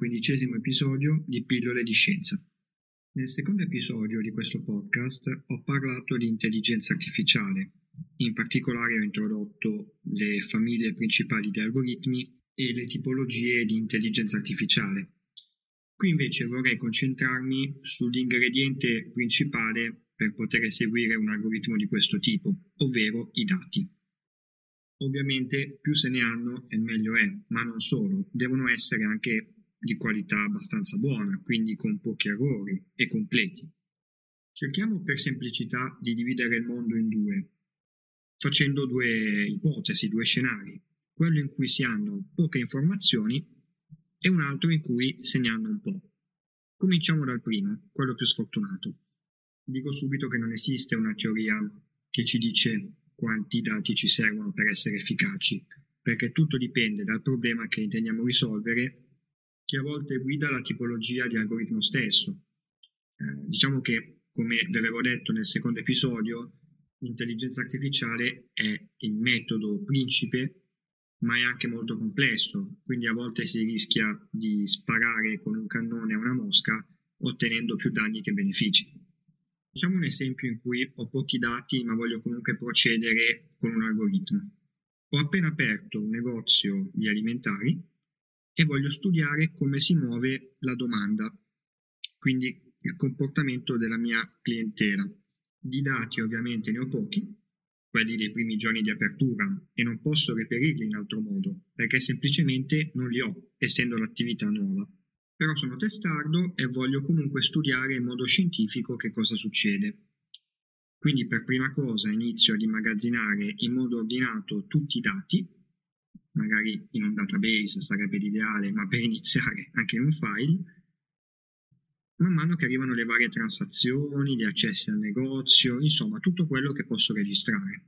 Quindicesimo episodio di Pillole di Scienza. Nel secondo episodio di questo podcast ho parlato di intelligenza artificiale, in particolare ho introdotto le famiglie principali di algoritmi e le tipologie di intelligenza artificiale. Qui invece vorrei concentrarmi sull'ingrediente principale per poter eseguire un algoritmo di questo tipo, ovvero i dati. Ovviamente più se ne hanno e meglio è, ma non solo, devono essere anche di qualità abbastanza buona, quindi con pochi errori e completi. Cerchiamo per semplicità di dividere il mondo in due, facendo due ipotesi, due scenari, quello in cui si hanno poche informazioni e un altro in cui se ne hanno un po'. Cominciamo dal primo, quello più sfortunato. Dico subito che non esiste una teoria che ci dice quanti dati ci servono per essere efficaci, perché tutto dipende dal problema che intendiamo risolvere, che a volte guida la tipologia di algoritmo stesso. Eh, diciamo che, come vi avevo detto nel secondo episodio, l'intelligenza artificiale è il metodo principe, ma è anche molto complesso, quindi a volte si rischia di sparare con un cannone a una mosca ottenendo più danni che benefici. Facciamo un esempio in cui ho pochi dati ma voglio comunque procedere con un algoritmo. Ho appena aperto un negozio di alimentari e voglio studiare come si muove la domanda, quindi il comportamento della mia clientela. Di dati ovviamente ne ho pochi, quelli dei primi giorni di apertura, e non posso reperirli in altro modo, perché semplicemente non li ho, essendo l'attività nuova però sono testardo e voglio comunque studiare in modo scientifico che cosa succede. Quindi per prima cosa inizio ad immagazzinare in modo ordinato tutti i dati, magari in un database sarebbe l'ideale, ma per iniziare anche in un file, man mano che arrivano le varie transazioni, gli accessi al negozio, insomma tutto quello che posso registrare.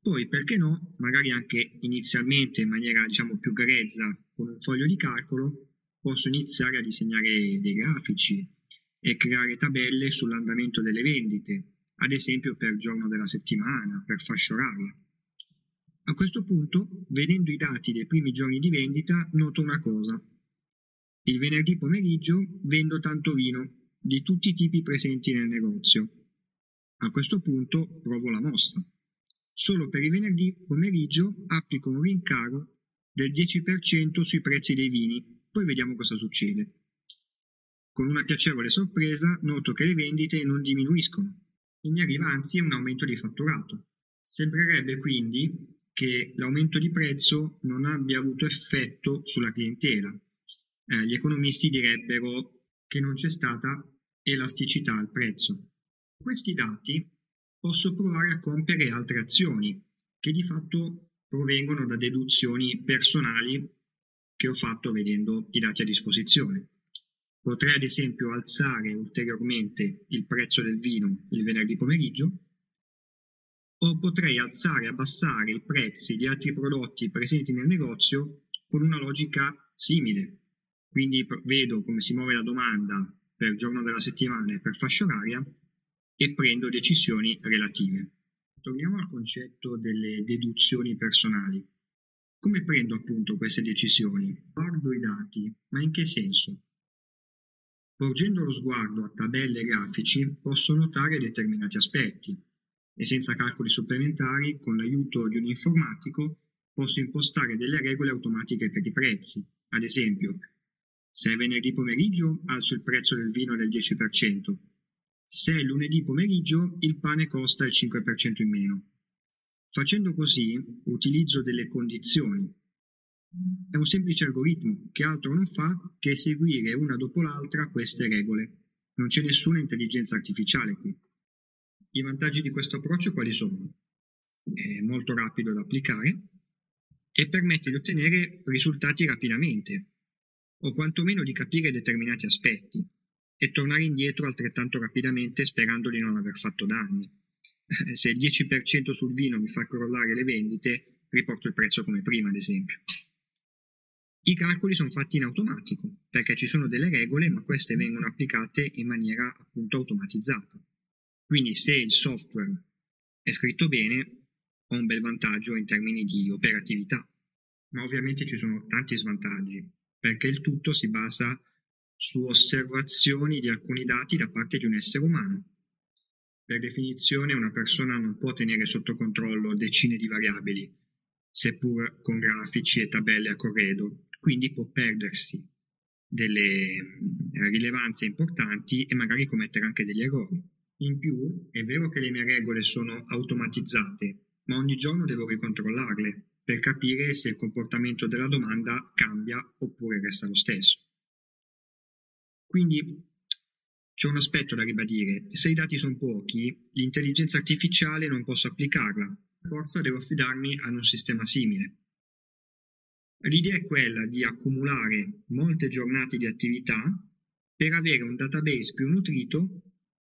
Poi, perché no, magari anche inizialmente in maniera diciamo più grezza con un foglio di calcolo, posso iniziare a disegnare dei grafici e creare tabelle sull'andamento delle vendite, ad esempio per giorno della settimana, per fascia oraria. A questo punto, vedendo i dati dei primi giorni di vendita, noto una cosa. Il venerdì pomeriggio vendo tanto vino, di tutti i tipi presenti nel negozio. A questo punto provo la mossa. Solo per il venerdì pomeriggio applico un rincaro del 10% sui prezzi dei vini poi vediamo cosa succede. Con una piacevole sorpresa noto che le vendite non diminuiscono e mi arriva anzi un aumento di fatturato. Sembrerebbe quindi che l'aumento di prezzo non abbia avuto effetto sulla clientela. Eh, gli economisti direbbero che non c'è stata elasticità al prezzo. Questi dati posso provare a compiere altre azioni che di fatto provengono da deduzioni personali che ho fatto vedendo i dati a disposizione. Potrei ad esempio alzare ulteriormente il prezzo del vino il venerdì pomeriggio o potrei alzare e abbassare i prezzi di altri prodotti presenti nel negozio con una logica simile. Quindi vedo come si muove la domanda per giorno della settimana e per fascia oraria e prendo decisioni relative. Torniamo al concetto delle deduzioni personali. Come prendo appunto queste decisioni? Guardo i dati, ma in che senso? Porgendo lo sguardo a tabelle e grafici posso notare determinati aspetti e senza calcoli supplementari, con l'aiuto di un informatico, posso impostare delle regole automatiche per i prezzi. Ad esempio, se è venerdì pomeriggio alzo il prezzo del vino del 10%, se è lunedì pomeriggio il pane costa il 5% in meno. Facendo così utilizzo delle condizioni. È un semplice algoritmo che altro non fa che seguire una dopo l'altra queste regole. Non c'è nessuna intelligenza artificiale qui. I vantaggi di questo approccio quali sono? È molto rapido da applicare e permette di ottenere risultati rapidamente, o quantomeno di capire determinati aspetti e tornare indietro altrettanto rapidamente sperando di non aver fatto danni. Se il 10% sul vino mi fa crollare le vendite, riporto il prezzo come prima, ad esempio. I calcoli sono fatti in automatico, perché ci sono delle regole, ma queste vengono applicate in maniera appunto automatizzata. Quindi se il software è scritto bene, ho un bel vantaggio in termini di operatività. Ma ovviamente ci sono tanti svantaggi, perché il tutto si basa su osservazioni di alcuni dati da parte di un essere umano. Per definizione una persona non può tenere sotto controllo decine di variabili, seppur con grafici e tabelle a corredo, quindi può perdersi delle eh, rilevanze importanti e magari commettere anche degli errori. In più, è vero che le mie regole sono automatizzate, ma ogni giorno devo ricontrollarle per capire se il comportamento della domanda cambia oppure resta lo stesso. Quindi c'è un aspetto da ribadire, se i dati sono pochi, l'intelligenza artificiale non posso applicarla, forza devo affidarmi ad un sistema simile. L'idea è quella di accumulare molte giornate di attività per avere un database più nutrito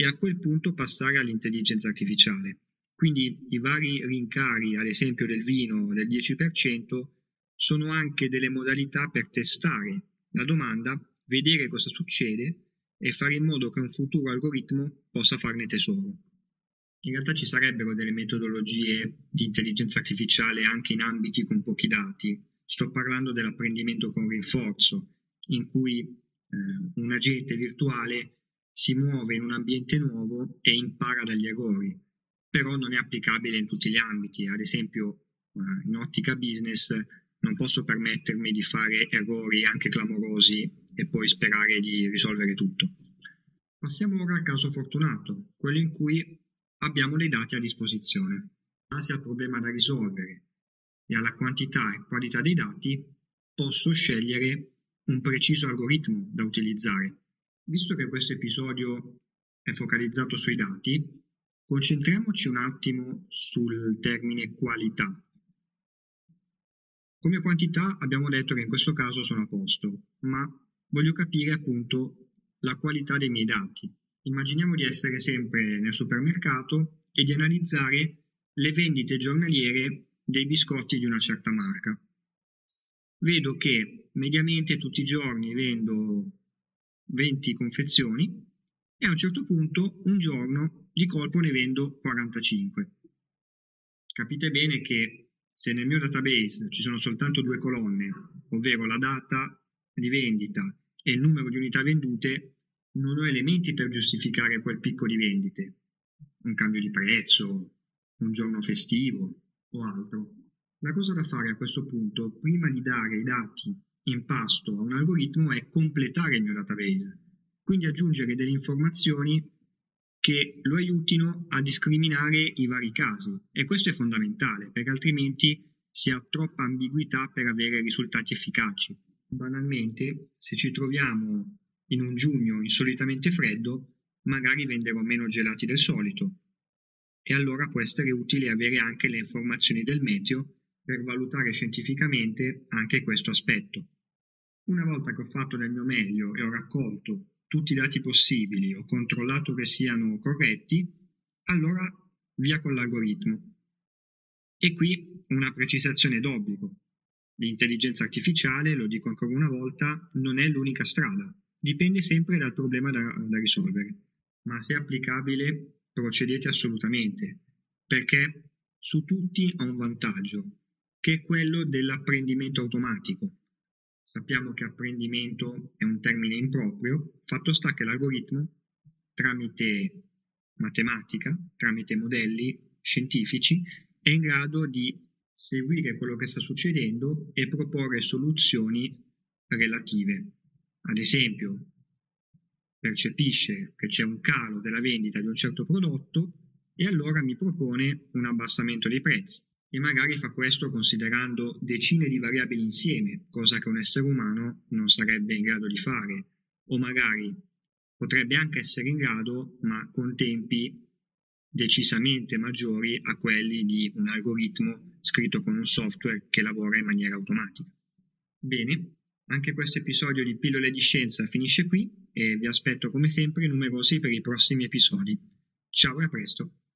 e a quel punto passare all'intelligenza artificiale. Quindi i vari rincari, ad esempio del vino del 10%, sono anche delle modalità per testare la domanda, vedere cosa succede e fare in modo che un futuro algoritmo possa farne tesoro. In realtà ci sarebbero delle metodologie di intelligenza artificiale anche in ambiti con pochi dati, Sto parlando dell'apprendimento con rinforzo, in cui eh, un agente virtuale si muove in un ambiente nuovo e impara dagli errori, però non è applicabile in tutti gli ambiti. Ad esempio, eh, in ottica business non posso permettermi di fare errori anche clamorosi e poi sperare di risolvere tutto. Passiamo ora al caso fortunato, quello in cui abbiamo dei dati a disposizione. Base al problema da risolvere e alla quantità e qualità dei dati, posso scegliere un preciso algoritmo da utilizzare. Visto che questo episodio è focalizzato sui dati, concentriamoci un attimo sul termine qualità. Come quantità abbiamo detto che in questo caso sono a posto, ma voglio capire appunto la qualità dei miei dati. Immaginiamo di essere sempre nel supermercato e di analizzare le vendite giornaliere dei biscotti di una certa marca. Vedo che mediamente tutti i giorni vendo 20 confezioni e a un certo punto un giorno di colpo ne vendo 45. Capite bene che se nel mio database ci sono soltanto due colonne, ovvero la data di vendita e il numero di unità vendute, non ho elementi per giustificare quel picco di vendite, un cambio di prezzo, un giorno festivo, o altro. La cosa da fare a questo punto, prima di dare i dati in pasto a un algoritmo, è completare il mio database, quindi aggiungere delle informazioni che lo aiutino a discriminare i vari casi. E questo è fondamentale, perché altrimenti si ha troppa ambiguità per avere risultati efficaci. Banalmente, se ci troviamo in un giugno insolitamente freddo, magari venderò meno gelati del solito, e allora può essere utile avere anche le informazioni del meteo per valutare scientificamente anche questo aspetto. Una volta che ho fatto del mio meglio e ho raccolto tutti i dati possibili, ho controllato che siano corretti, allora via con l'algoritmo. E qui una precisazione d'obbligo. L'intelligenza artificiale, lo dico ancora una volta, non è l'unica strada, dipende sempre dal problema da, da risolvere, ma se applicabile procedete assolutamente, perché su tutti ha un vantaggio, che è quello dell'apprendimento automatico. Sappiamo che apprendimento è un termine improprio, fatto sta che l'algoritmo, tramite matematica, tramite modelli scientifici, è in grado di seguire quello che sta succedendo e proporre soluzioni relative. Ad esempio, percepisce che c'è un calo della vendita di un certo prodotto e allora mi propone un abbassamento dei prezzi e magari fa questo considerando decine di variabili insieme, cosa che un essere umano non sarebbe in grado di fare, o magari potrebbe anche essere in grado, ma con tempi decisamente maggiori a quelli di un algoritmo scritto con un software che lavora in maniera automatica. Bene, anche questo episodio di Pillole di Scienza finisce qui e vi aspetto come sempre numerosi per i prossimi episodi. Ciao e a presto!